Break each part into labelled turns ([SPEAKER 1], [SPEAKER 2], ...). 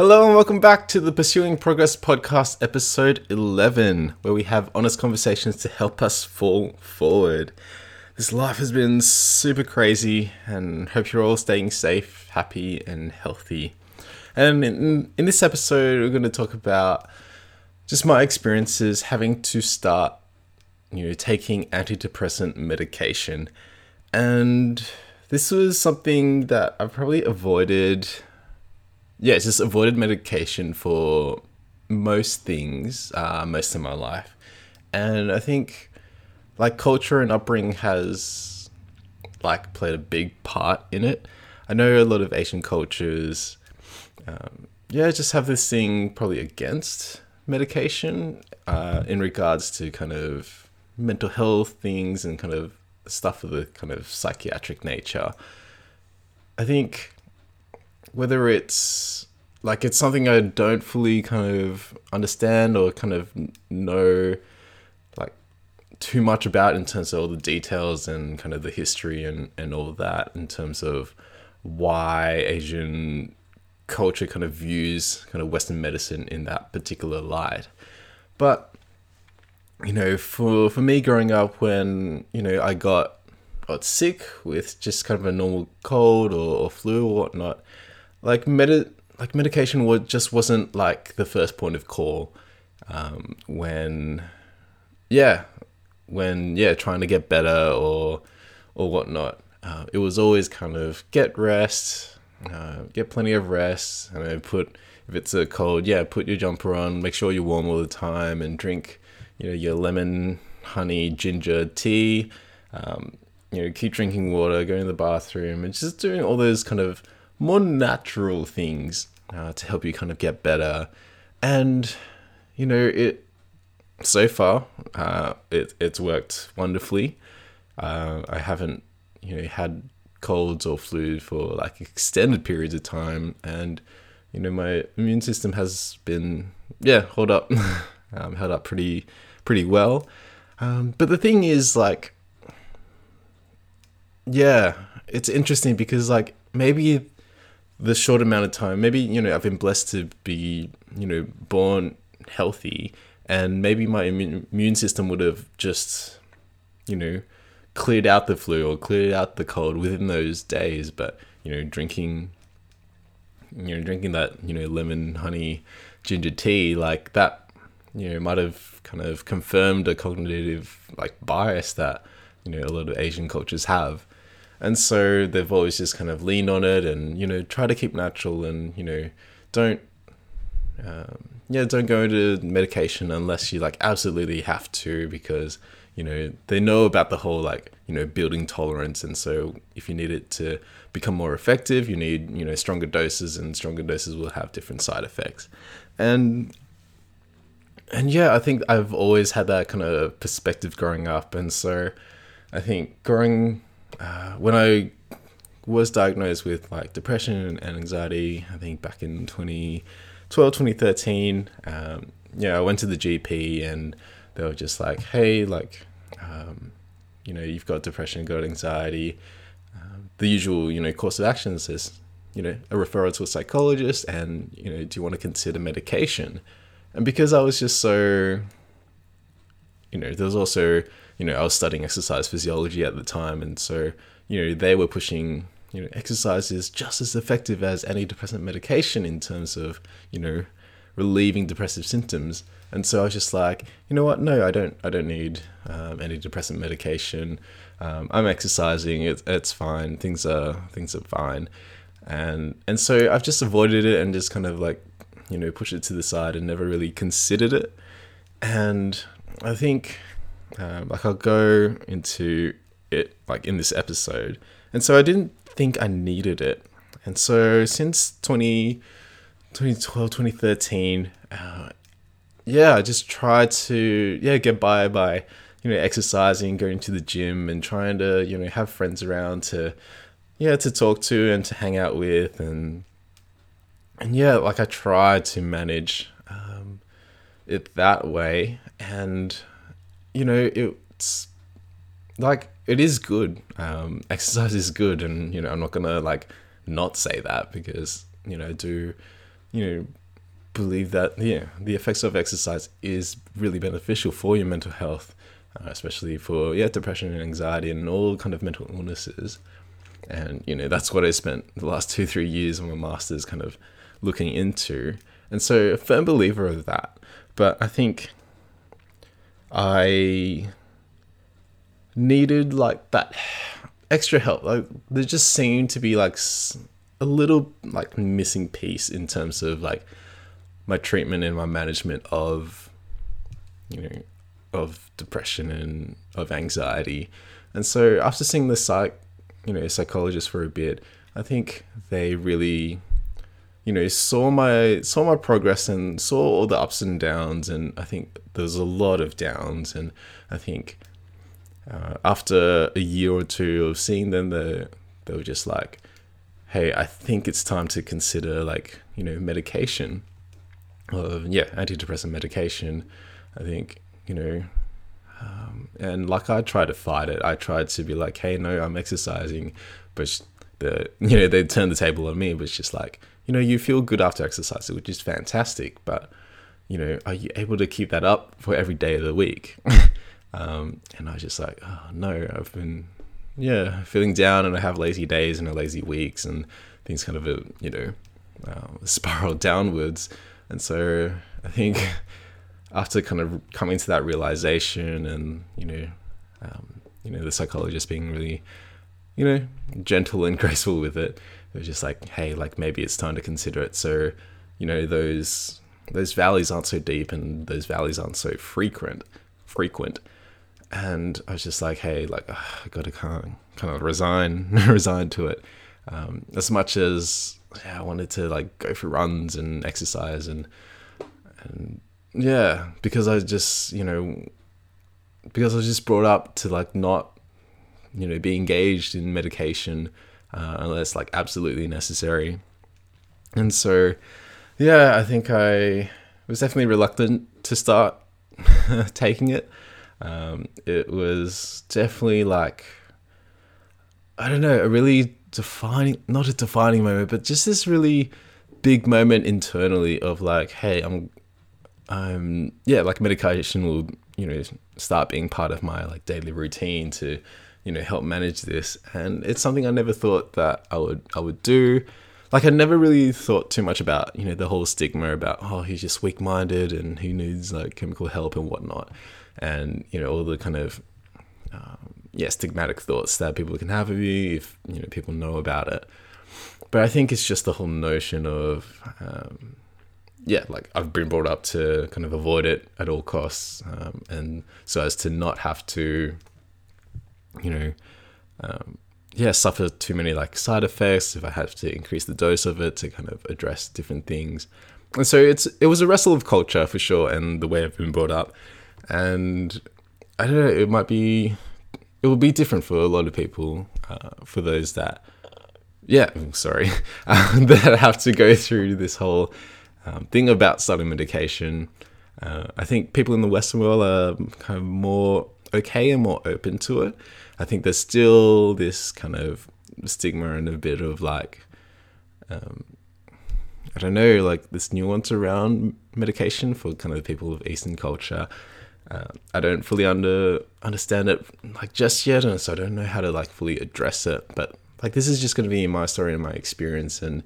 [SPEAKER 1] Hello and welcome back to the Pursuing Progress podcast, episode 11, where we have honest conversations to help us fall forward. This life has been super crazy, and hope you're all staying safe, happy, and healthy. And in, in this episode, we're going to talk about just my experiences having to start, you know, taking antidepressant medication. And this was something that I've probably avoided yeah, it's just avoided medication for most things, uh, most of my life. And I think like culture and upbringing has like played a big part in it. I know a lot of Asian cultures, um, yeah, just have this thing probably against medication uh, in regards to kind of mental health things and kind of stuff of the kind of psychiatric nature. I think whether it's like it's something I don't fully kind of understand or kind of know like too much about in terms of all the details and kind of the history and, and all that in terms of why Asian culture kind of views kind of Western medicine in that particular light. But you know, for for me growing up when, you know, I got got sick with just kind of a normal cold or, or flu or whatnot, like med like medication was just wasn't like the first point of call um, when yeah when yeah trying to get better or or whatnot. Uh, it was always kind of get rest uh, get plenty of rest and then put if it's a cold yeah put your jumper on make sure you're warm all the time and drink you know your lemon honey ginger tea. Um, you know keep drinking water going to the bathroom and just doing all those kind of more natural things uh, to help you kind of get better. And, you know, it so far, uh, it, it's worked wonderfully. Uh, I haven't, you know, had colds or flu for like extended periods of time. And, you know, my immune system has been, yeah, hold up, um, held up pretty, pretty well. Um, but the thing is, like, yeah, it's interesting because, like, maybe the short amount of time, maybe, you know, I've been blessed to be, you know, born healthy and maybe my immune system would have just, you know, cleared out the flu or cleared out the cold within those days. But, you know, drinking, you know, drinking that, you know, lemon, honey, ginger tea, like that, you know, might have kind of confirmed a cognitive like bias that, you know, a lot of Asian cultures have and so they've always just kind of leaned on it and you know try to keep natural and you know don't um, yeah don't go into medication unless you like absolutely have to because you know they know about the whole like you know building tolerance. And so if you need it to become more effective you need you know stronger doses and stronger doses will have different side effects. And and yeah i think i've always had that kind of perspective growing up. And so i think growing uh, when I was diagnosed with like depression and anxiety, I think back in 2012, 2013, um, yeah, I went to the GP and they were just like, hey, like, um, you know, you've got depression, got anxiety. Um, the usual, you know, course of action is, you know, a referral to a psychologist and, you know, do you want to consider medication? And because I was just so, you know, there was also you know, I was studying exercise physiology at the time, and so you know they were pushing you know exercise is just as effective as antidepressant medication in terms of you know relieving depressive symptoms. And so I was just like, you know what? No, I don't. I don't need um, antidepressant medication. Um, I'm exercising. It's it's fine. Things are things are fine. And and so I've just avoided it and just kind of like you know pushed it to the side and never really considered it. And I think um, like I'll go into it like in this episode. And so I didn't think I needed it. And so since 20, 2012, 2013, uh, yeah, I just tried to yeah get by by you know exercising, going to the gym, and trying to you know have friends around to yeah to talk to and to hang out with, and and yeah, like I tried to manage um, it that way, and you know, it's like it is good. Um, exercise is good, and you know, I'm not gonna like not say that because you know, I do you know, believe that yeah, the effects of exercise is really beneficial for your mental health, uh, especially for yeah, depression and anxiety and all kind of mental illnesses. And you know, that's what I spent the last two three years of my masters kind of looking into. And so, a firm believer of that. But I think I needed like that extra help. Like there just seemed to be like a little like missing piece in terms of like my treatment and my management of you know of depression and of anxiety. And so after seeing the psych, you know, psychologist for a bit, I think they really you know saw my saw my progress and saw all the ups and downs and I think there's a lot of downs and I think uh, after a year or two of seeing them, they they were just like, "Hey, I think it's time to consider like you know medication, yeah, antidepressant medication." I think you know, um, and like I tried to fight it. I tried to be like, "Hey, no, I'm exercising," but the you know they turned the table on me. It was just like, you know, you feel good after exercising, which is fantastic, but you know, are you able to keep that up for every day of the week? Um, and I was just like, oh no, I've been, yeah, feeling down and I have lazy days and lazy weeks and things kind of, uh, you know, uh, spiral downwards. And so I think after kind of coming to that realization and, you know, um, you know, the psychologist being really, you know, gentle and graceful with it, it was just like, hey, like maybe it's time to consider it. So, you know, those those valleys aren't so deep and those valleys aren't so frequent frequent and I was just like, hey, like ugh, I got to kind of, kind of resign, resign to it. Um, as much as yeah, I wanted to like go for runs and exercise and and yeah, because I just you know because I was just brought up to like not you know be engaged in medication uh, unless like absolutely necessary, and so yeah, I think I was definitely reluctant to start taking it. Um, it was definitely like, I don't know, a really defining, not a defining moment, but just this really big moment internally of like, hey, I'm, I'm, yeah, like medication will, you know, start being part of my like daily routine to, you know, help manage this. And it's something I never thought that I would, I would do like I never really thought too much about you know the whole stigma about oh he's just weak minded and he needs like chemical help and whatnot and you know all the kind of um, yeah stigmatic thoughts that people can have of you if you know people know about it. But I think it's just the whole notion of um, yeah, like I've been brought up to kind of avoid it at all costs, um, and so as to not have to, you know, um, yeah, suffer too many like side effects. If I have to increase the dose of it to kind of address different things, and so it's it was a wrestle of culture for sure, and the way I've been brought up and I don't know. It might be, it will be different for a lot of people. Uh, for those that, yeah, sorry, um, that have to go through this whole um, thing about starting medication. Uh, I think people in the Western world are kind of more okay and more open to it. I think there's still this kind of stigma and a bit of like, um, I don't know, like this nuance around medication for kind of the people of Eastern culture. Uh, I don't fully under understand it like just yet, and so I don't know how to like fully address it. But like this is just going to be my story and my experience, and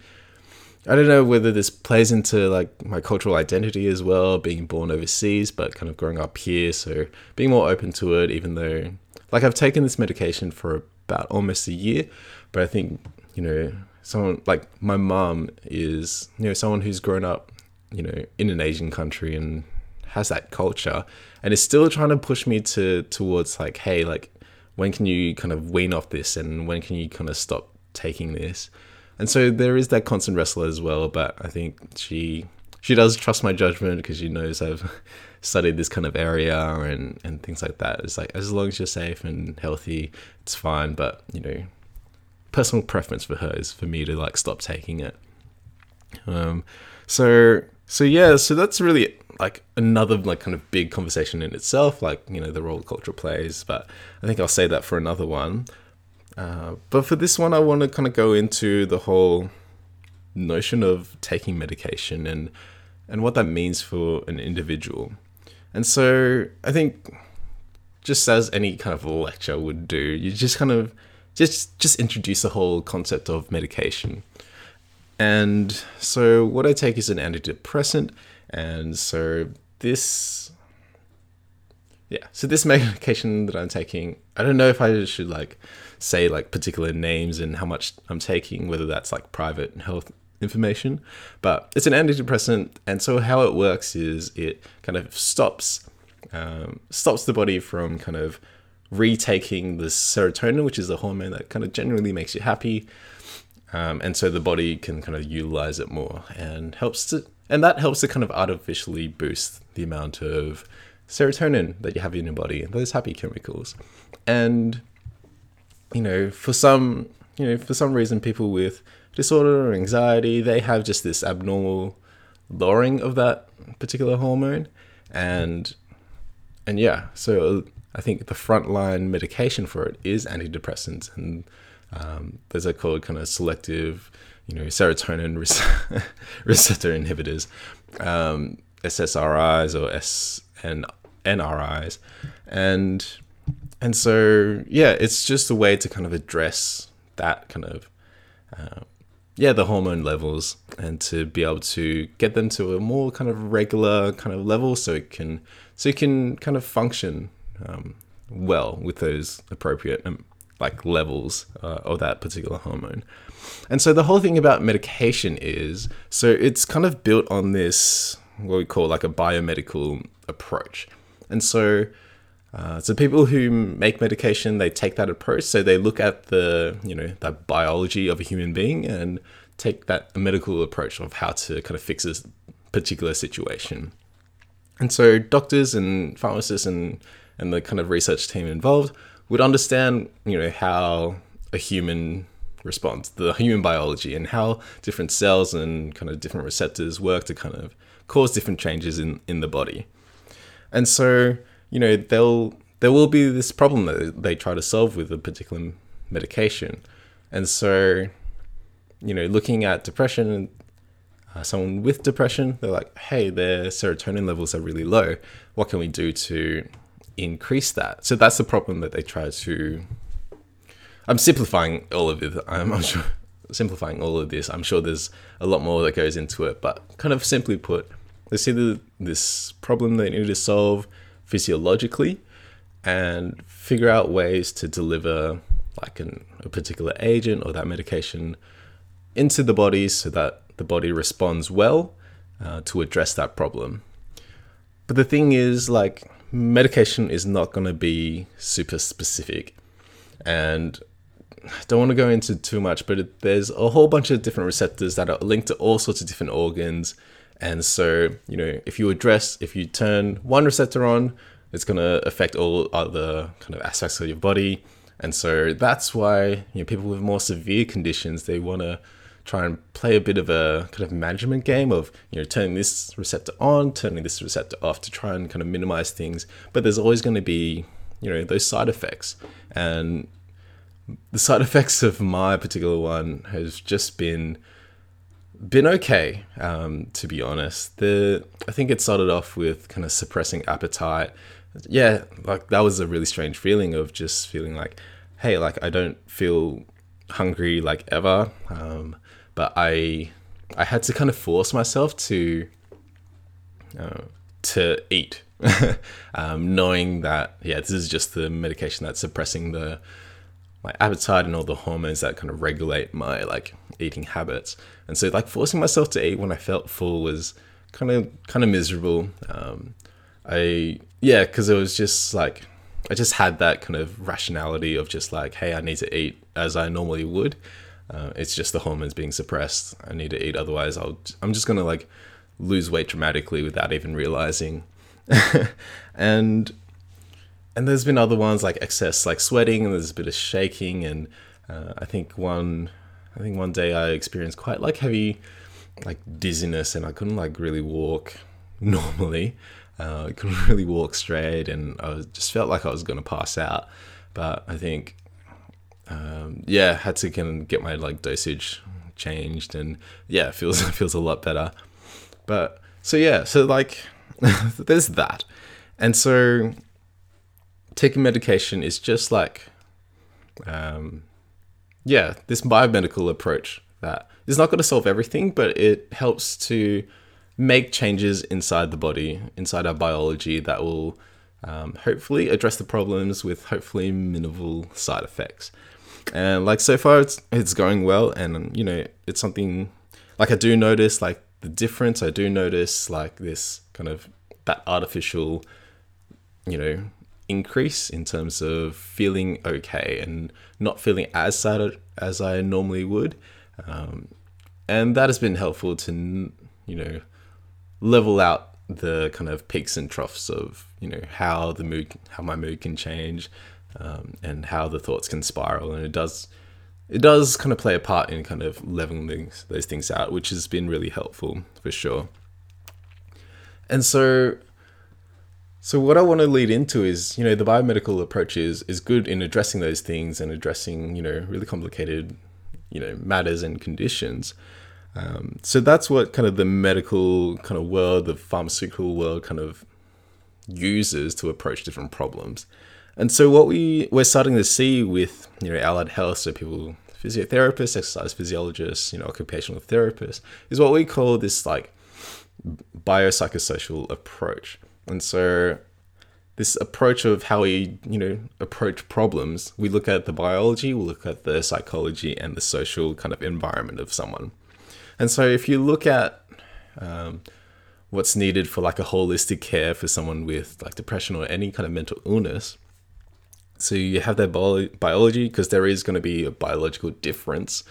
[SPEAKER 1] I don't know whether this plays into like my cultural identity as well, being born overseas but kind of growing up here, so being more open to it. Even though like I've taken this medication for about almost a year, but I think you know someone like my mom is you know someone who's grown up you know in an Asian country and has that culture and is still trying to push me to towards like hey like when can you kind of wean off this and when can you kind of stop taking this and so there is that constant wrestle as well but i think she she does trust my judgment because she knows i've studied this kind of area and and things like that it's like as long as you're safe and healthy it's fine but you know personal preference for her is for me to like stop taking it um so so yeah so that's really like another like kind of big conversation in itself, like you know the role culture plays. But I think I'll say that for another one. Uh, but for this one, I want to kind of go into the whole, notion of taking medication and and what that means for an individual. And so I think just as any kind of lecture would do, you just kind of just just introduce the whole concept of medication. And so what I take is an antidepressant and so this yeah, so this medication that I'm taking, I don't know if I should like say like particular names and how much I'm taking, whether that's like private health information, but it's an antidepressant, and so how it works is it kind of stops um, stops the body from kind of retaking the serotonin, which is a hormone that kind of generally makes you happy, um, and so the body can kind of utilize it more and helps to and that helps to kind of artificially boost the amount of serotonin that you have in your body, those happy chemicals, and you know for some you know for some reason people with disorder or anxiety, they have just this abnormal lowering of that particular hormone. And and yeah, so I think the frontline medication for it is antidepressants, and um, those are called kind of selective, you know, serotonin receptor inhibitors, um, SSRIs or SNRIs, and and so yeah, it's just a way to kind of address that kind of uh, yeah, the hormone levels and to be able to get them to a more kind of regular kind of level so it can so it can kind of function um, well with those appropriate um, like levels uh, of that particular hormone. And so the whole thing about medication is so it's kind of built on this what we call like a biomedical approach. And so uh, so people who make medication, they take that approach. So they look at the, you know, the biology of a human being and take that medical approach of how to kind of fix this particular situation. And so doctors and pharmacists and, and the kind of research team involved would understand, you know, how a human responds, the human biology, and how different cells and kind of different receptors work to kind of cause different changes in, in the body. And so you know, they'll there will be this problem that they try to solve with a particular medication, and so, you know, looking at depression, uh, someone with depression, they're like, hey, their serotonin levels are really low. What can we do to increase that? So that's the problem that they try to. I'm simplifying all of it. I'm, I'm sure simplifying all of this. I'm sure there's a lot more that goes into it, but kind of simply put, they see the, this problem they need to solve physiologically and figure out ways to deliver like an, a particular agent or that medication into the body so that the body responds well uh, to address that problem. But the thing is, like, medication is not going to be super specific. And I don't want to go into too much, but it, there's a whole bunch of different receptors that are linked to all sorts of different organs and so, you know, if you address, if you turn one receptor on, it's going to affect all other kind of aspects of your body. And so that's why, you know, people with more severe conditions, they want to try and play a bit of a kind of management game of, you know, turning this receptor on, turning this receptor off to try and kind of minimize things. But there's always going to be, you know, those side effects. And the side effects of my particular one has just been been okay, um, to be honest. The I think it started off with kind of suppressing appetite. Yeah, like that was a really strange feeling of just feeling like, hey, like I don't feel hungry like ever, um, but I I had to kind of force myself to uh, to eat, um, knowing that yeah, this is just the medication that's suppressing the my appetite and all the hormones that kind of regulate my like eating habits. And so like forcing myself to eat when I felt full was kind of kind of miserable. Um, I yeah, because it was just like I just had that kind of rationality of just like, hey, I need to eat as I normally would. Uh, it's just the hormones being suppressed. I need to eat, otherwise I'll I'm just gonna like lose weight dramatically without even realizing. and and there's been other ones like excess like sweating and there's a bit of shaking and uh, I think one I think one day I experienced quite like heavy like dizziness and I couldn't like really walk normally. Uh, I couldn't really walk straight and I was, just felt like I was going to pass out. But I think, um, yeah, had to kind of get my like dosage changed and yeah it feels it feels a lot better but so yeah so like there's that and so taking medication is just like um yeah this biomedical approach that is not going to solve everything but it helps to make changes inside the body inside our biology that will um, hopefully address the problems with hopefully minimal side effects. And like so far it's it's going well and you know it's something like i do notice like the difference. I do notice like this kind of that artificial you know increase in terms of feeling okay and not feeling as sad as i normally would. Um, and that has been helpful to you know level out the kind of peaks and troughs of you know how the mood how my mood can change um, and how the thoughts can spiral. And it does it does kind of play a part in kind of leveling those things out which has been really helpful for sure. And so so what i want to lead into is you know the biomedical approach is is good in addressing those things and addressing you know really complicated you know matters and conditions um, so that's what kind of the medical kind of world, the pharmaceutical world kind of uses to approach different problems. And so what we we're starting to see with you know allied health, so people physiotherapists, exercise physiologists, you know, occupational therapists, is what we call this like biopsychosocial approach. And so this approach of how we, you know, approach problems, we look at the biology, we look at the psychology and the social kind of environment of someone. And so if you look at um, what's needed for like a holistic care for someone with like depression or any kind of mental illness, so you have that bio- biology because there is going to be a biological difference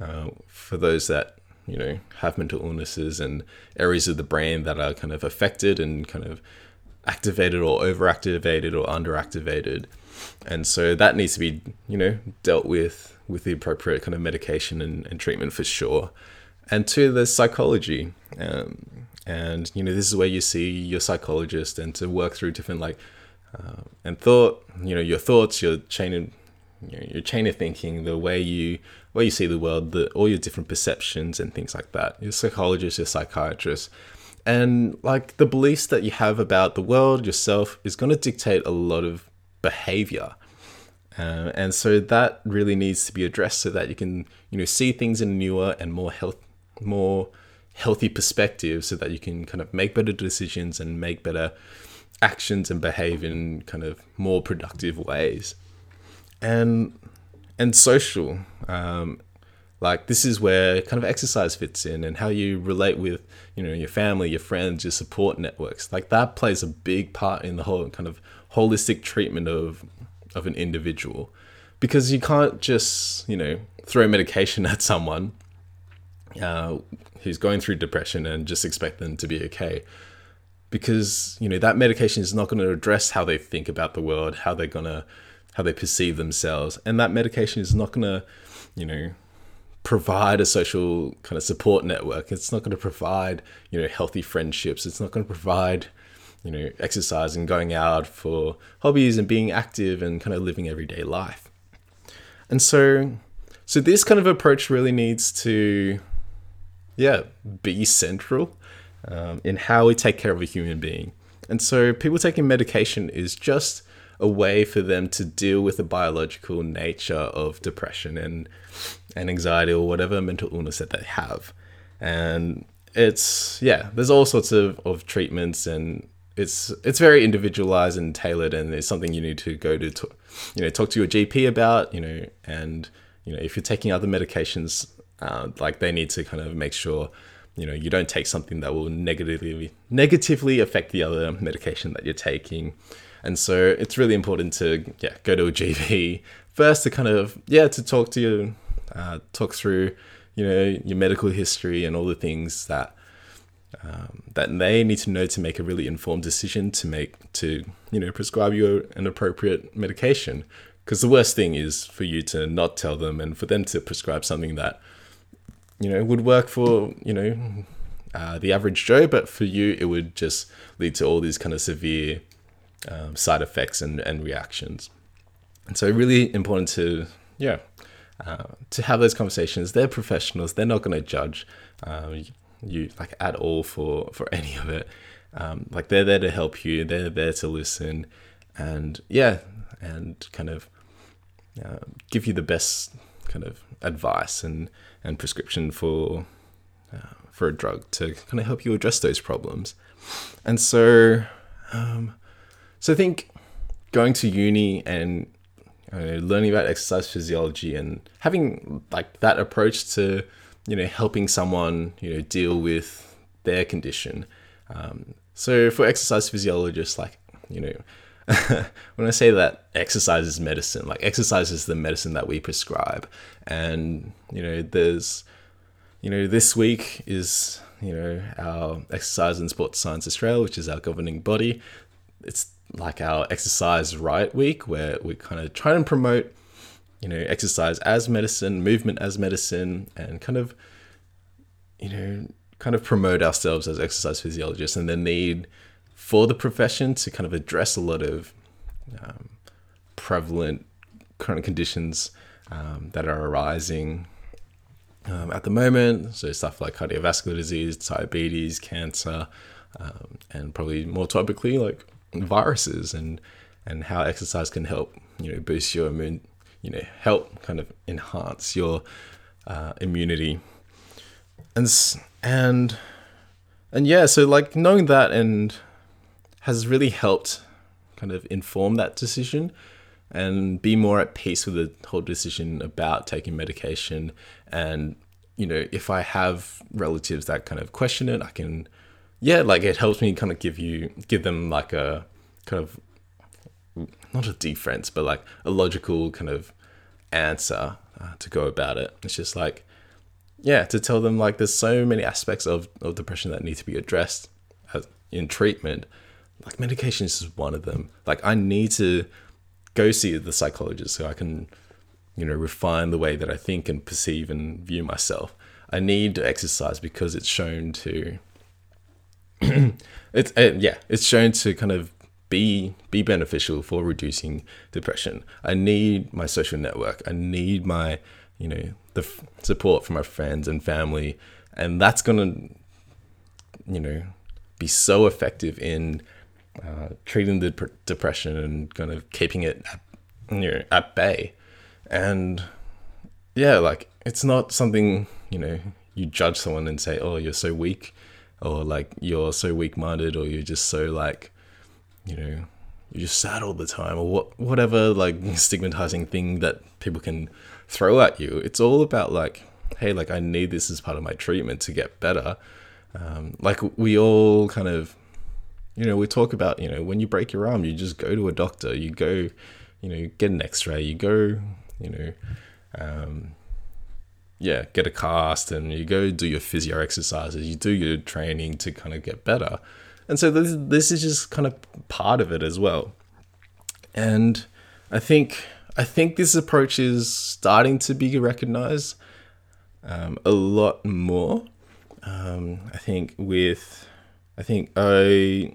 [SPEAKER 1] uh, for those that you know have mental illnesses and areas of the brain that are kind of affected and kind of activated or overactivated or underactivated and so that needs to be you know dealt with with the appropriate kind of medication and, and treatment for sure and to the psychology. Um, and you know, this is where you see your psychologist and to work through different like uh, and thought. You know, your thoughts, your chain of you know, your chain of thinking, the way you way you see the world, the all your different perceptions and things like that. Your psychologist, your psychiatrist. And like the beliefs that you have about the world, yourself, is going to dictate a lot of behavior. Uh, and so that really needs to be addressed so that you can, you know, see things in a newer and more health, more healthy perspective so that you can kind of make better decisions and make better actions and behave in kind of more productive ways and and social um, like this is where kind of exercise fits in and how you relate with you know your family your friends your support networks. Like that plays a big part in the whole kind of holistic treatment of of an individual. Because you can't just you know throw medication at someone uh, who's going through depression and just expect them to be okay. Because you know that medication is not going to address how they think about the world how they're going to how they perceive themselves. And that medication is not going to you know provide a social kind of support network. It's not going to provide you know healthy friendships. It's not going to provide you know exercise and going out for hobbies and being active and kind of living everyday life. And so so this kind of approach really needs to yeah, be central um, in how we take care of a human being. And so people taking medication is just a way for them to deal with the biological nature of depression and and anxiety or whatever mental illness that they have. And it's yeah, there's all sorts of, of treatments and it's it's very individualized and tailored and it's something you need to go to, to you know talk to your GP about, you know, and you know if you're taking other medications uh, like they need to kind of make sure you know you don't take something that will negatively negatively affect the other medication that you're taking and so it's really important to yeah go to a gp first to kind of yeah to talk to you uh, talk through you know your medical history and all the things that um, that they need to know to make a really informed decision to make to you know prescribe you an appropriate medication. Because the worst thing is for you to not tell them and for them to prescribe something that you know, would work for, you know, uh, the average Joe, but for you, it would just lead to all these kind of severe um, side effects and, and reactions. And so, really important to, yeah, uh, to have those conversations. They're professionals. They're not going to judge um, you like at all for for any of it. Um, like they're there to help you. They're there to listen, and yeah, and kind of uh, give you the best kind of advice and and prescription for uh, for a drug to kind of help you address those problems. And so, um, so I think going to uni and uh, learning about exercise physiology and having like that approach to you know helping someone you know deal with their condition. Um, so for exercise physiologists, like you know. when I say that exercise is medicine, like exercise is the medicine that we prescribe, and you know, there's, you know, this week is you know our Exercise and Sports Science Australia, which is our governing body. It's like our exercise right week where we kind of try and promote you know exercise as medicine movement as medicine and kind of you know kind of promote ourselves as exercise physiologists and the need for the profession to kind of address a lot of um, prevalent current conditions um, that are arising um, at the moment. So stuff like cardiovascular disease diabetes cancer um, and probably more topically like viruses and and how exercise can help you know boost your immune you know help kind of enhance your uh, immunity. And and and yeah so like knowing that and has really helped kind of inform that decision and be more at peace with the whole decision about taking medication. And you know if i have relatives that kind of question it i can yeah, like it helps me kind of give you give them like a kind of not a defense, but like a logical kind of answer uh, to go about it. It's just like yeah, to tell them like there's so many aspects of, of depression that need to be addressed as, in treatment. Like medication is just one of them. Like I need to go see the psychologist so I can, you know, refine the way that I think and perceive and view myself. I need to exercise because it's shown to it's uh, yeah, it's shown to kind of be be beneficial for reducing depression. I need my social network. I need my you know the f- support from my friends and family, and that's gonna you know be so effective in uh, treating the pr- depression and kind of keeping it at, you know, at bay. And yeah, like it's not something you know you judge someone and say, "Oh, you're so weak." Or like you're so weak minded or you're just so like you know you're just sad all the time or what whatever like stigmatizing thing that people can throw at you. It's all about like hey like i need this as part of my treatment to get better. Um, like we all kind of you know we talk about you know when you break your arm you just go to a doctor you go you know get an x-ray you go you know um, yeah, get a cast and you go do your physio exercises, you do your training to kind of get better. And so this, this is just kind of part of it as well. And I think I think this approach is starting to be recognized um, a lot more. Um, I think with I think I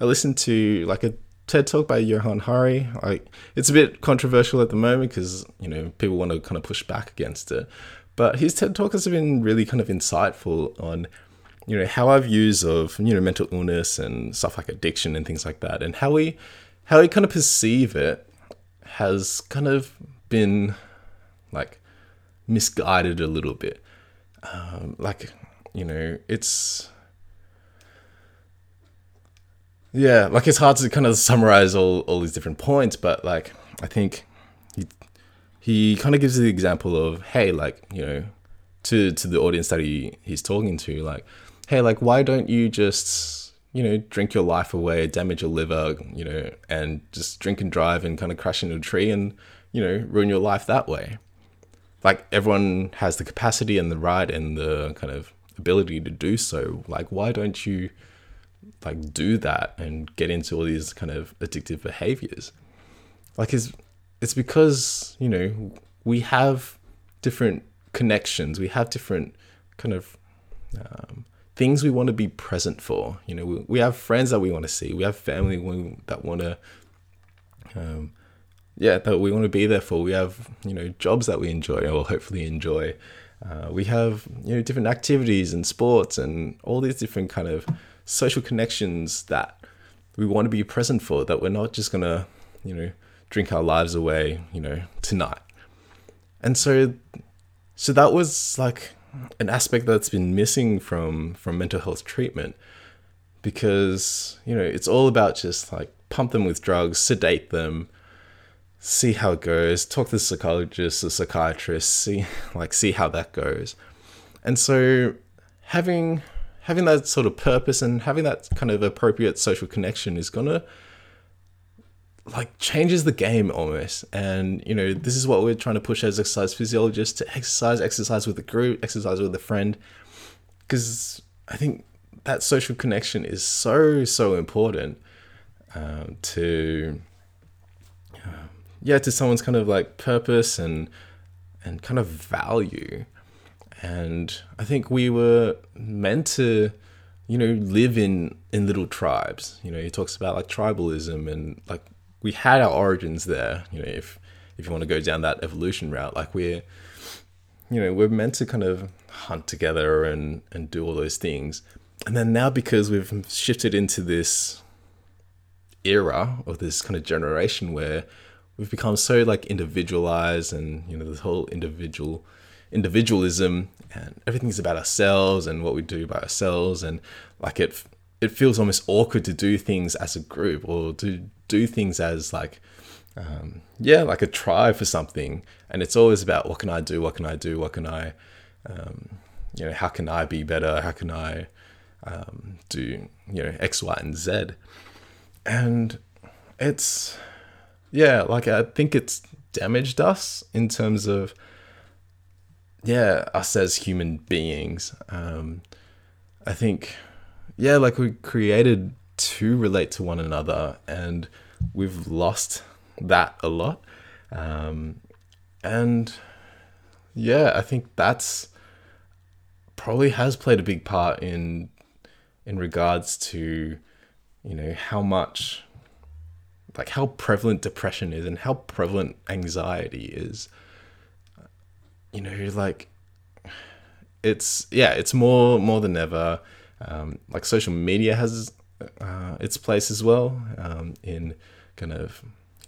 [SPEAKER 1] I listened to like a TED talk by Johann Hari. Like it's a bit controversial at the moment because you know people want to kind of push back against it. But his TED talk has been really kind of insightful on, you know, how our views of you know mental illness and stuff like addiction and things like that, and how we how we kind of perceive it has kind of been like misguided a little bit. Um, like you know, it's yeah, like it's hard to kind of summarize all all these different points, but like I think he kind of gives the example of hey like you know to to the audience that he he's talking to like hey like why don't you just you know drink your life away damage your liver you know and just drink and drive and kind of crash into a tree and you know ruin your life that way? Like everyone has the capacity and the right and the kind of ability to do so. Like why don't you like do that and get into all these kind of addictive behaviors? Like his it's because you know we have different connections we have different kind of um, things we want to be present for you know we, we have friends that we want to see we have family that want to um, yeah, that we want to be there for. We have, you know, jobs that we enjoy or hopefully enjoy. Uh, we have, you know, different activities and sports and all these different kind of social connections that we want to be present for, that we're not just to, you know, drink our lives away, you know, tonight. And so, so that was like an aspect that's been missing from, from mental health treatment because, you know, it's all about just like pump them with drugs, sedate them, see how it goes, talk to the psychologist, the psychiatrist, see like see how that goes. And so having having that sort of purpose and having that kind of appropriate social connection is gonna like changes the game almost. And you know, this is what we're trying to push as exercise physiologists to exercise, exercise with a group, exercise with a friend. Because I think that social connection is so so important um, to yeah to someone's kind of like purpose and and kind of value and i think we were meant to you know live in in little tribes you know he talks about like tribalism and like we had our origins there you know if if you want to go down that evolution route like we're you know we're meant to kind of hunt together and and do all those things. And then now because we've shifted into this era of this kind of generation where we've become so like individualized and you know this whole individual individualism and everything's about ourselves and what we do by ourselves and like it it feels almost awkward to do things as a group or to do things as like um, yeah like a try for something and it's always about what can i do what can i do what can i um, you know how can i be better how can i um, do you know x y and z and it's yeah, like I think it's damaged us in terms of yeah, us as human beings. Um, I think yeah, like we created to relate to one another, and we've lost that a lot. Um, and yeah, I think that's probably has played a big part in in regards to you know how much like how prevalent depression is and how prevalent anxiety is you know like it's yeah it's more more than ever um, like social media has uh, its place as well um, in kind of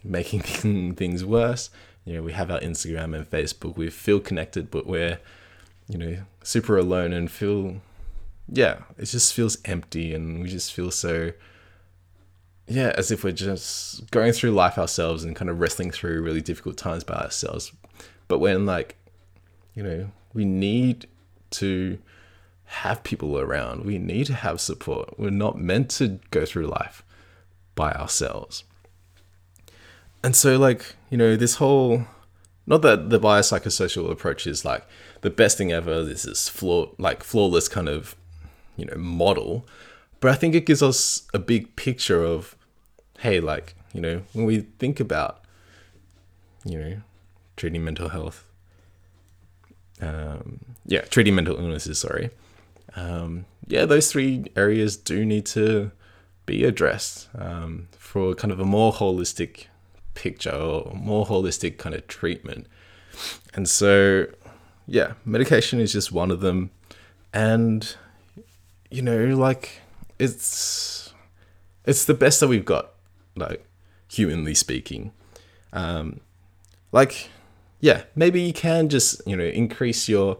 [SPEAKER 1] making things worse you know we have our instagram and facebook we feel connected but we're you know super alone and feel yeah it just feels empty and we just feel so yeah, as if we're just going through life ourselves and kind of wrestling through really difficult times by ourselves. But when like, you know, we need to have people around, we need to have support. We're not meant to go through life by ourselves. And so like, you know, this whole not that the biopsychosocial approach is like the best thing ever, this is flaw like flawless kind of, you know, model. But I think it gives us a big picture of hey, like, you know, when we think about, you know, treating mental health, um, yeah, treating mental illnesses, sorry. Um, yeah, those three areas do need to be addressed um, for kind of a more holistic picture or more holistic kind of treatment. And so, yeah, medication is just one of them. And, you know, like, it's it's the best that we've got like humanly speaking. Um, like, yeah, maybe you can just you know increase your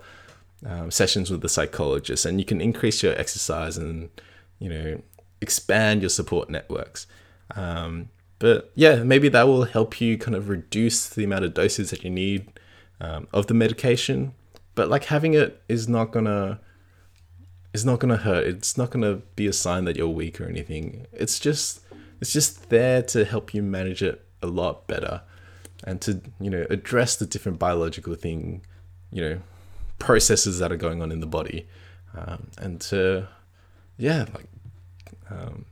[SPEAKER 1] um, sessions with the psychologist, and you can increase your exercise and you know expand your support networks. Um, but yeah, maybe that will help you kind of reduce the amount of doses that you need um, of the medication. But like having it is not gonna is not gonna hurt. It's not gonna be a sign that you're weak or anything. It's just it's just there to help you manage it a lot better and to you know address the different biological thing you know processes that are going on in the body um, and to yeah like um,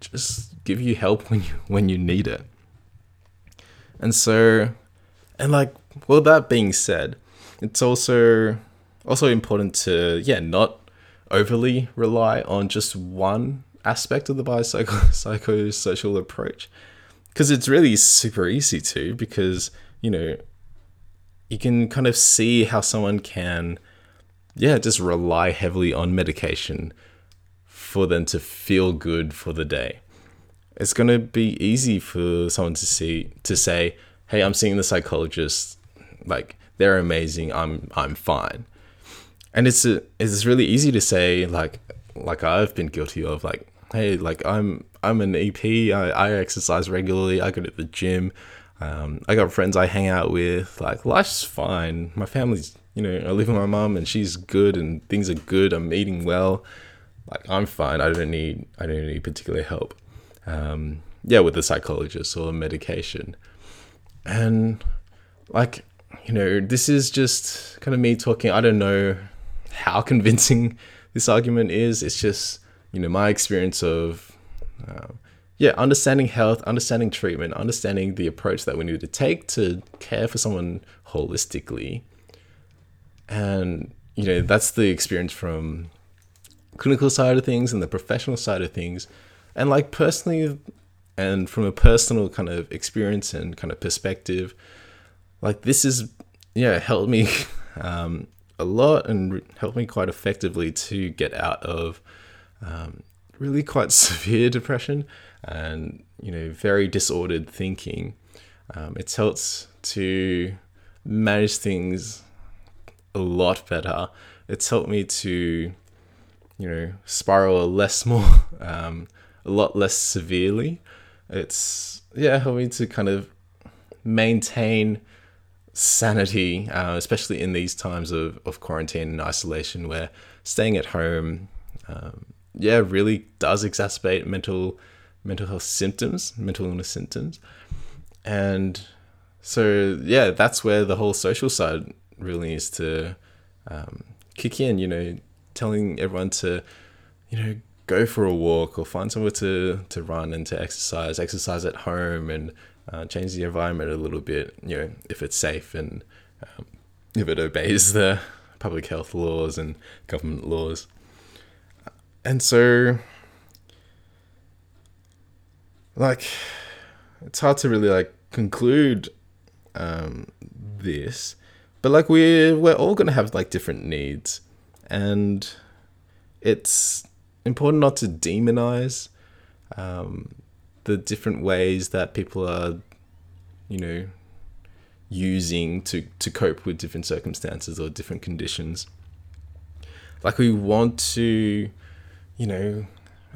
[SPEAKER 1] just give you help when you when you need it. And so and like well that being said it's also also important to yeah not overly rely on just one aspect of the biopsychosocial approach because it's really super easy to because you know you can kind of see how someone can yeah just rely heavily on medication for them to feel good for the day. It's going to be easy for someone to see to say hey i'm seeing the psychologist. Like they're amazing. I'm i'm fine. And it's a, it's really easy to say like like i've been guilty of like hey like i'm i'm an ep i, I exercise regularly. I go to the gym um, i got friends i hang out with like life's fine my family's you know i live with my mom and she's good and things are good i'm eating well like i'm fine i don't need i don't need particular help um, yeah, with a psychologist or medication. And like, you know, this is just kind of me talking. I don't know how convincing this argument is. It's just, you know, my experience of, uh, yeah, understanding health, understanding treatment, understanding the approach that we need to take to care for someone holistically. And, you know, that's the experience from clinical side of things and the professional side of things and like personally and from a personal kind of experience and kind of perspective like this is yeah helped me um, a lot and helped me quite effectively to get out of um, really quite severe depression and you know very disordered thinking um, it's helped to manage things a lot better it's helped me to you know spiral less more um, a lot less severely. It's yeah, helping to kind of maintain sanity, uh, especially in these times of, of quarantine and isolation, where staying at home, um, yeah, really does exacerbate mental mental health symptoms, mental illness symptoms, and so yeah, that's where the whole social side really needs to um, kick in. You know, telling everyone to you know go for a walk or find somewhere to, to run and to exercise, exercise at home and uh, change the environment a little bit, you know, if it's safe and um, if it obeys the public health laws and government laws. And so, like, it's hard to really like conclude um, this, but like we're we're all gonna have like different needs, and it's important not to demonize um, the different ways that people are, you know, using to to cope with different circumstances or different conditions. Like we want to, you know,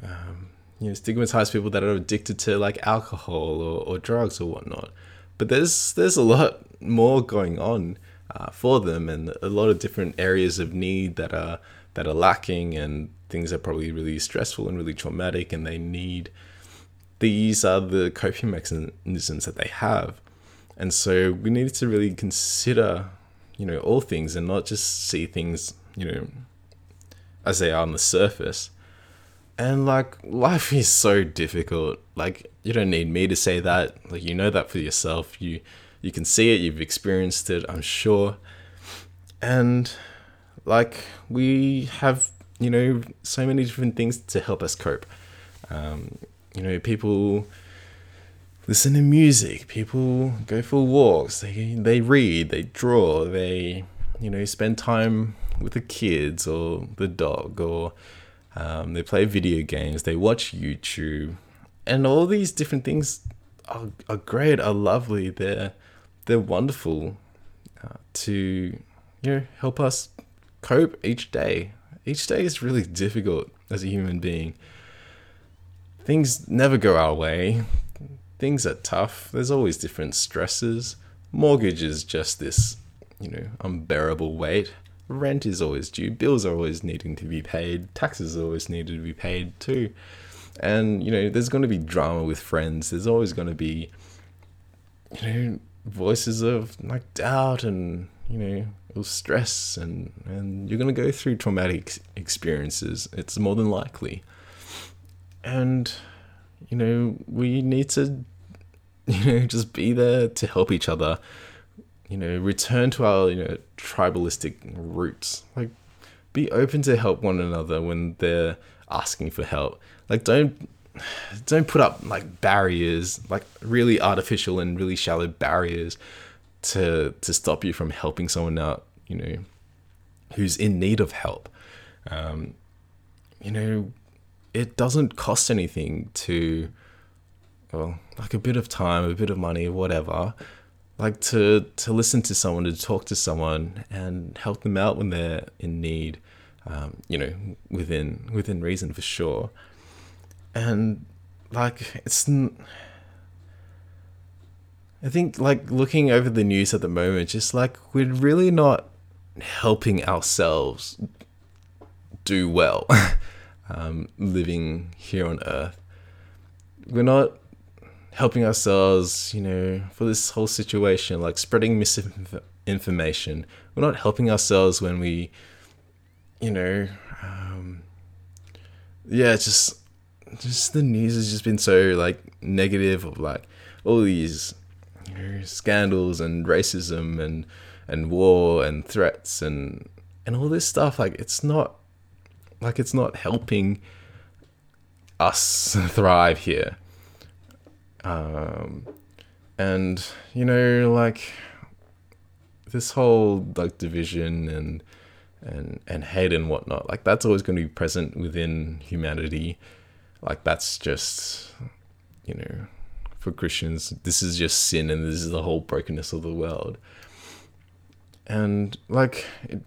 [SPEAKER 1] um, you know, stigmatize people that are addicted to like alcohol or, or drugs or whatnot. But there's there's a lot more going on uh, for them, and a lot of different areas of need that are that are lacking, and things are probably really stressful and really traumatic and they need these are the coping mechanisms that they have and so we need to really consider you know all things and not just see things you know as they are on the surface and like life is so difficult. Like you don't need me to say that. Like you know that for yourself. You you can see it. You've experienced it i'm sure. And like we have you know, so many different things to help us cope. Um, you know, people listen to music, people go for walks, they they read, they draw, they you know spend time with the kids or the dog, or um, they play video games, they watch YouTube, and all these different things are, are great, are lovely, they're they're wonderful uh, to you know help us cope each day each day is really difficult as a human being. Things never go our way. Things are tough. There's always different stresses. Mortgage is just this, you know, unbearable weight. Rent is always due. Bills are always needing to be paid. Taxes are always needed to be paid too. And, you know, there's going to be drama with friends. There's always going to be, you know, voices of like doubt and, you know, stress and, and you're going to go through traumatic experiences. It's more than likely. And, you know, we need to, you know, just be there to help each other, you know, return to our, you know, tribalistic roots. Like, be open to help one another when they're asking for help. Like, don't don't put up like barriers, like really artificial and really shallow barriers to to stop you from helping someone out, you know, who's in need of help. Um, you know, it doesn't cost anything to well, like a bit of time, a bit of money, whatever, like to to listen to someone, to talk to someone, and help them out when they're in need. Um, you know, within within reason for sure. And like it's. I think like looking over the news at the moment, just like we're really not helping ourselves do well, um, living here on Earth. We're not helping ourselves, you know, for this whole situation, like spreading misinformation. We're not helping ourselves when we, you know, um, yeah, just just the news has just been so like negative of like all these you know, scandals and racism and and war and threats and and all this stuff. Like it's not like it's not helping us thrive here. Um, and you know, like this whole like division and and and hate and whatnot, like that's always going to be present within humanity. Like that's just you know, for Christians, this is just sin and this is the whole brokenness of the world. And like it,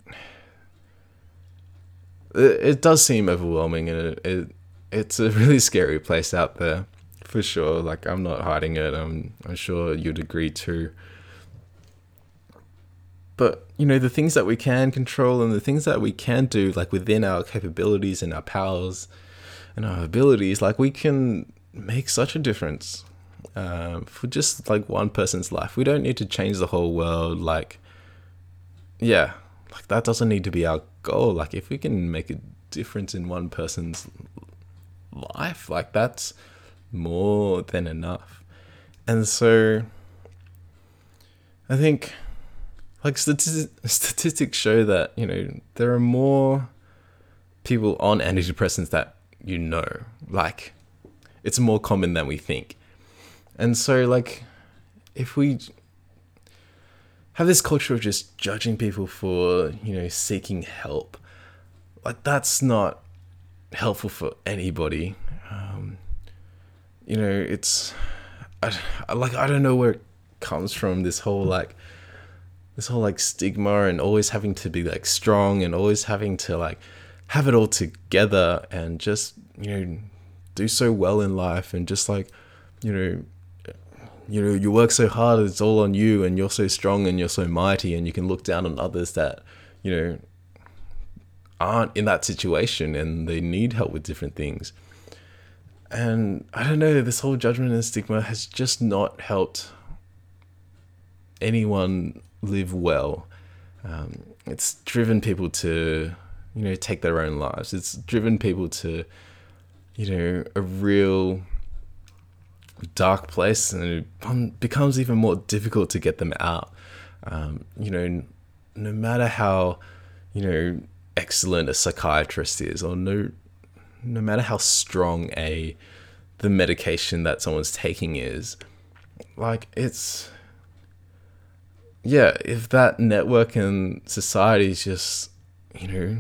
[SPEAKER 1] it, does seem overwhelming and it, it it's a really scary place out there for sure. Like I'm not hiding it. I'm I'm sure you'd agree too. But you know the things that we can control and the things that we can do, like within our capabilities and our powers and our abilities, like we can make such a difference uh, for just like one person's life. We don't need to change the whole world. Like, yeah, like that doesn't need to be our goal. Like if we can make a difference in one person's life, like that's more than enough. And so I think like statistics show that, you know, there are more people on antidepressants that you know. Like it's more common than we think. And so like if we have this culture of just judging people for, you know, seeking help, like that's not helpful for anybody. You know, it's I, like I don't know where it comes from. This whole like this whole like stigma and always having to be like strong and always having to like have it all together and just you know do so well in life and just like you know you know you work so hard it's all on you and you're so strong and you're so mighty and you can look down on others that you know aren't in that situation and they need help with different things and I don't know, this whole judgment and stigma has just not helped anyone live well. Um, it's driven people to, you know, take their own lives. It's driven people to, you know, a real dark place, and it becomes even more difficult to get them out. Um, you know, no matter how, you know, excellent a psychiatrist is, or no no matter how strong a the medication that someone's taking is, like it's yeah, if that network and society is just, you know,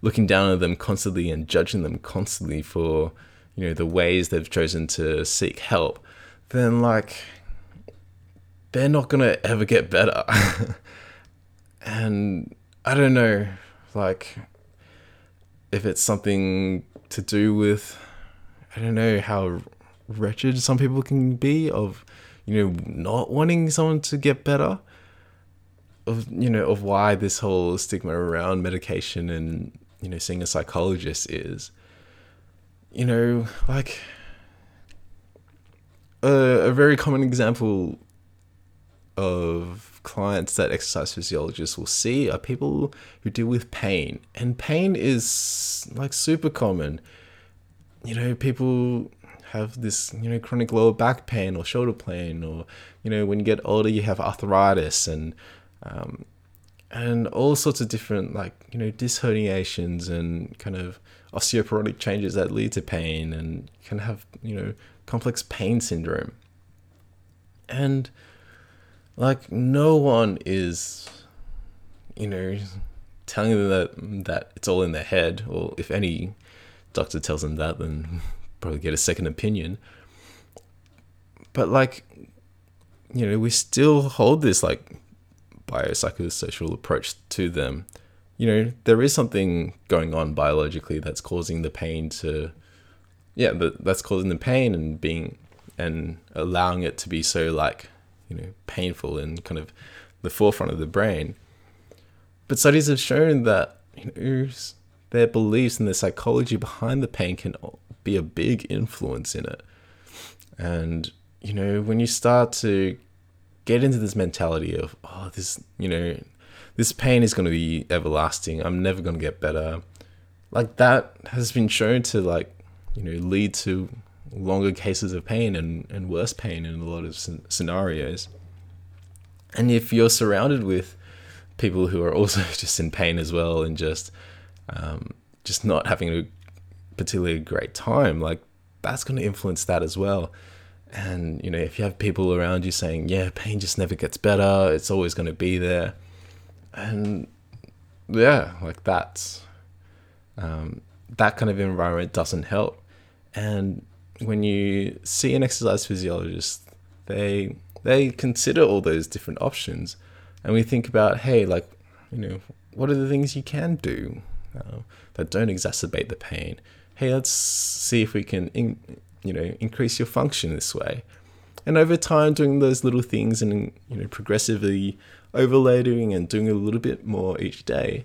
[SPEAKER 1] looking down at them constantly and judging them constantly for, you know, the ways they've chosen to seek help, then like they're not gonna ever get better. and I don't know, like if it's something to do with I don't know how wretched some people can be of you know not wanting someone to get better of you know of why this whole stigma around medication and you know seeing a psychologist is you know like a, a very common example of clients that exercise physiologists will see are people who deal with pain and pain is like super common you know people have this you know chronic lower back pain or shoulder pain or you know when you get older you have arthritis and um, and all sorts of different like you know disc herniations and kind of osteoporotic changes that lead to pain and can have, you know, complex pain syndrome. And like no one is you know telling them that that it's all in their head. Or if any doctor tells them that then probably get a second opinion. But like you know we still hold this like biopsychosocial approach to them. You know there is something going on biologically that's causing the pain to yeah that's causing the pain and being and allowing it to be so like you know painful and kind of the forefront of the brain. But studies have shown that you know their beliefs and the psychology behind the pain can be a big influence in it. And you know when you start to get into this mentality of oh this you know this pain is going to be everlasting i'm never going to get better like that has been shown to like you know lead to longer cases of pain and, and worse pain in a lot of scenarios. And if you're surrounded with people who are also just in pain as well and just um, just not having a particularly great time like that's going to influence that as well. And you know if you have people around you saying yeah pain just never gets better it's always going to be there and yeah like that's um, that kind of environment doesn't help. And when you see an exercise physiologist they they consider all those different options. And we think about hey like you know what are the things you can do uh, that don't exacerbate the pain? Hey let's see if we can in, you know increase your function this way. And over time doing those little things and you know progressively overloading and doing a little bit more each day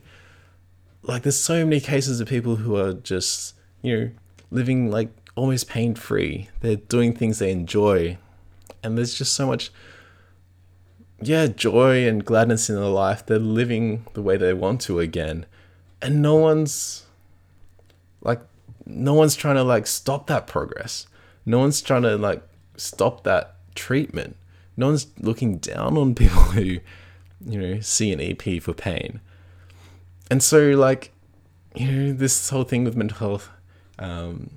[SPEAKER 1] like there's so many cases of people who are just you know living like almost pain free they're doing things they enjoy and there's just so much yeah joy and gladness in their life they're living the way they want to again and no one's like no one's trying to like stop that progress. No one's trying to like stop that treatment. No one's looking down on people who, you know, see an EP for pain. And so like, you know, this whole thing with mental health, um,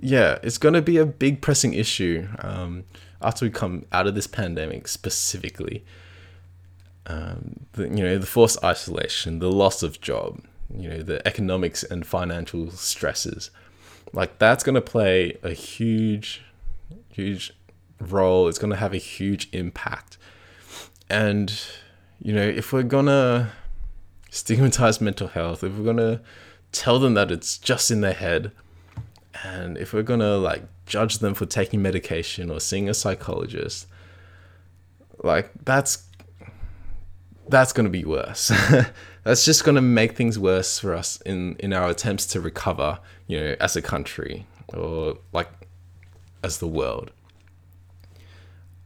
[SPEAKER 1] yeah, it's going to be a big pressing issue um, after we come out of this pandemic specifically. Um, the, you know, the forced isolation, the loss of job, you know the economics and financial stresses. Like that's going to play a huge huge role. It's going to have a huge impact. And you know if we're going to stigmatize mental health if we're going to tell them that it's just in their head and if we're to like judge them for taking medication or seeing a psychologist like that's that's to be worse. That's just to make things worse for us in in our attempts to recover you know as a country or like as the world.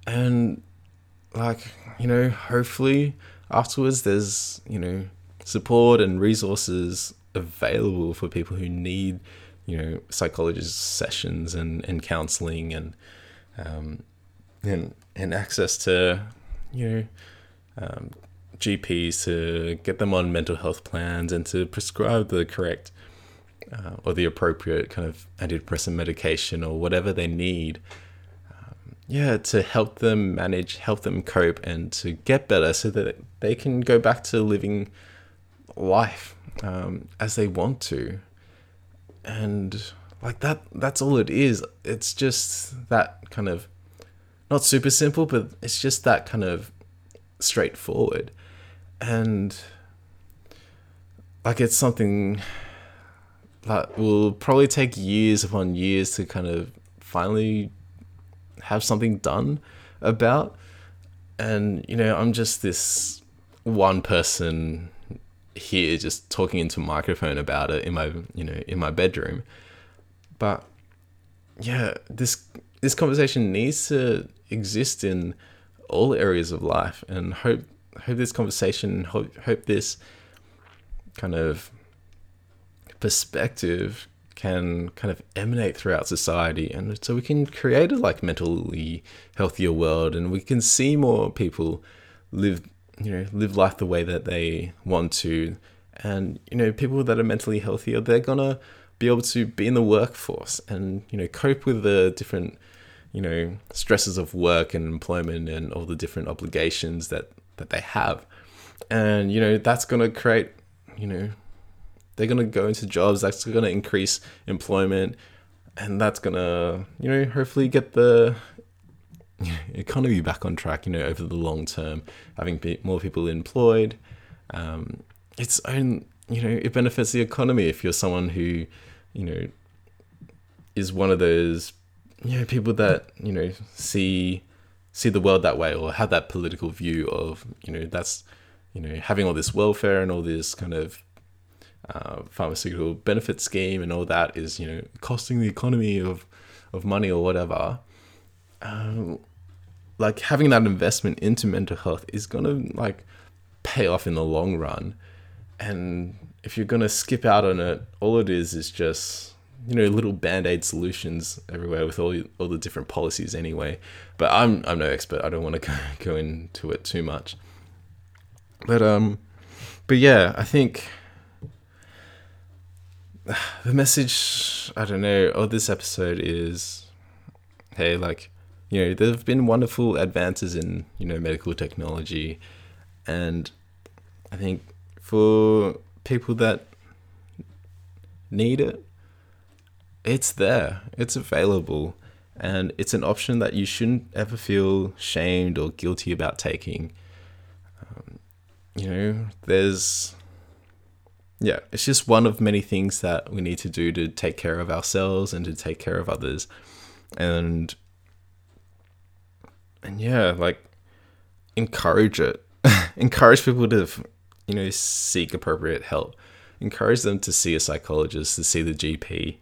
[SPEAKER 1] And like you know hopefully afterwards there's you know support and resources available for people who need you know psychologist sessions and and counseling and um and and access to you know um, GPs to get them on mental health plans and to prescribe the correct uh, or the appropriate kind of antidepressant medication or whatever they need. Um, yeah, to help them manage, help them cope, and to get better so that they can go back to living life um, as they want to. And like that, that's all it is. It's just that kind of not super simple, but it's just that kind of straightforward and like it's something that will probably take years upon years to kind of finally have something done about and you know i'm just this one person here just talking into microphone about it in my you know in my bedroom. But yeah this this conversation needs to exist in all areas of life and hope hope this conversation, hope, hope this kind of perspective can kind of emanate throughout society and so we can create a like mentally healthier world and we can see more people live you know live life the way that they want to. And you know people that are mentally healthier they're gonna be able to be in the workforce and you know cope with the different you know stresses of work and employment and all the different obligations that that they have. And you know that's to create you know they're to go into jobs that's to increase employment and that's to you know hopefully get the economy back on track you know over the long term having more people employed. Um, its own you know it benefits the economy if you're someone who you know is one of those you know people that you know see see the world that way or have that political view of you know that's you know having all this welfare and all this kind of uh, pharmaceutical benefit scheme and all that is you know costing the economy of of money or whatever. Um, like having that investment into mental health is gonna like pay off in the long run. And if you're gonna skip out on it all it is is just you know little band-aid solutions everywhere with all all the different policies anyway. But i'm i'm no expert. I don't want to go, go into it too much. But um but yeah i think the message i don't know of this episode is hey like you know there have been wonderful advances in you know medical technology. And i think for people that need it it's there. It's available. And it's an option that you shouldn't ever feel shamed or guilty about taking. Um, you know there's yeah it's just one of many things that we need to do to take care of ourselves and to take care of others. And and yeah like encourage it encourage people to you know seek appropriate help encourage them to see a psychologist to see the gp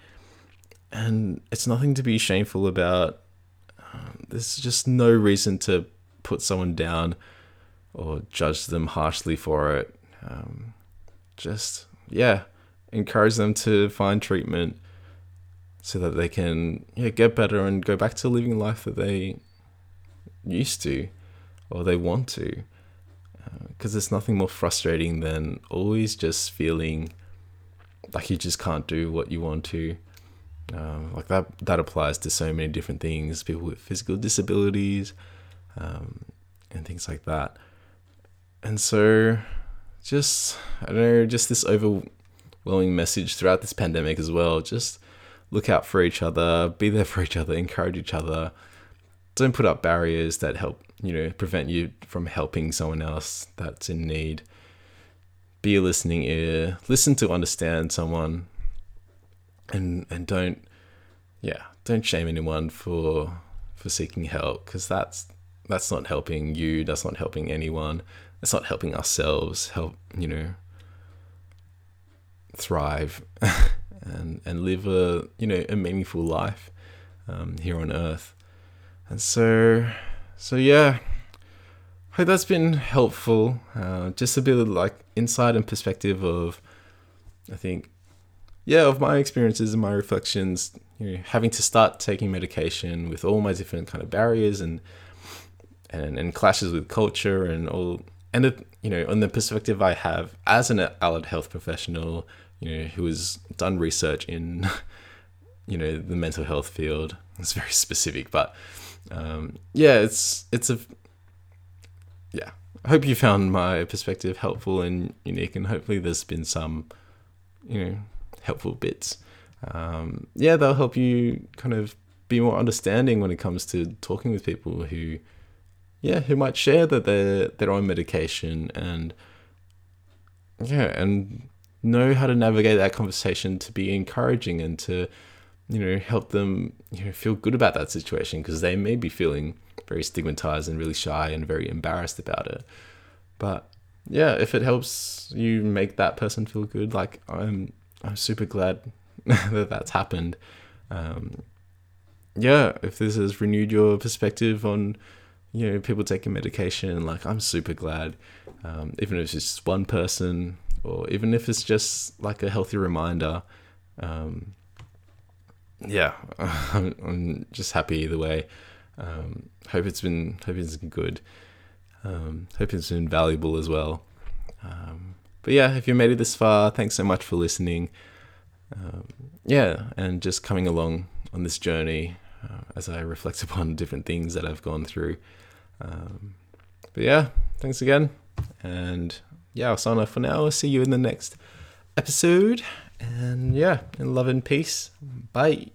[SPEAKER 1] and it's nothing to be shameful about. Um, there's just no reason to put someone down or judge them harshly for it. Um, just, yeah, encourage them to find treatment so that they can yeah, get better and go back to living life that they used to or they want to. Because uh, there's nothing more frustrating than always just feeling like you just can't do what you want to um, like that that applies to so many different things, people with physical disabilities, um, and things like that. And so, just I don't know, just this overwhelming message throughout this pandemic as well. Just look out for each other, be there for each other, encourage each other. Don't put up barriers that help you know prevent you from helping someone else that's in need. Be a listening ear. Listen to understand someone and and don't yeah don't shame anyone for for seeking help because that's that's not helping you that's not helping anyone that's not helping ourselves help you know thrive and and live a you know a meaningful life um, here on earth and so so yeah hope that's been helpful uh, just a bit of like insight and perspective of i think yeah, of my experiences and my reflections, you know, having to start taking medication with all my different kind of barriers and and, and clashes with culture and all and it, you know, on the perspective I have as an allied health professional, you know, who has done research in, you know, the mental health field. It's very specific, but um, yeah, it's it's a yeah. I hope you found my perspective helpful and unique, and hopefully there's been some, you know, helpful bits. Um, yeah, they'll help you kind of be more understanding when it comes to talking with people who, yeah, who might share that they're their own medication and yeah, and know how to navigate that conversation to be encouraging and to you know help them you know feel good about that situation because they may be feeling very stigmatized and really shy and very embarrassed about it but yeah if it helps you make that person feel good like i'm I'm super glad that that's happened. Um, yeah, if this has renewed your perspective on, you know, people taking medication, like I'm super glad. Um, even if it's just one person, or even if it's just like a healthy reminder. Um, yeah, I'm, just happy either way. Um, hope it's been hope it's been good. Um, hope it's been valuable as well. Um, but yeah, if you made it this far, thanks so much for listening. um, yeah, and just coming along on this journey uh, as I reflect upon different things that I've gone through. Um, but yeah, thanks again. And yeah, I'll sign off for now. I'll see you in the next episode. And yeah, in love and peace. Bye.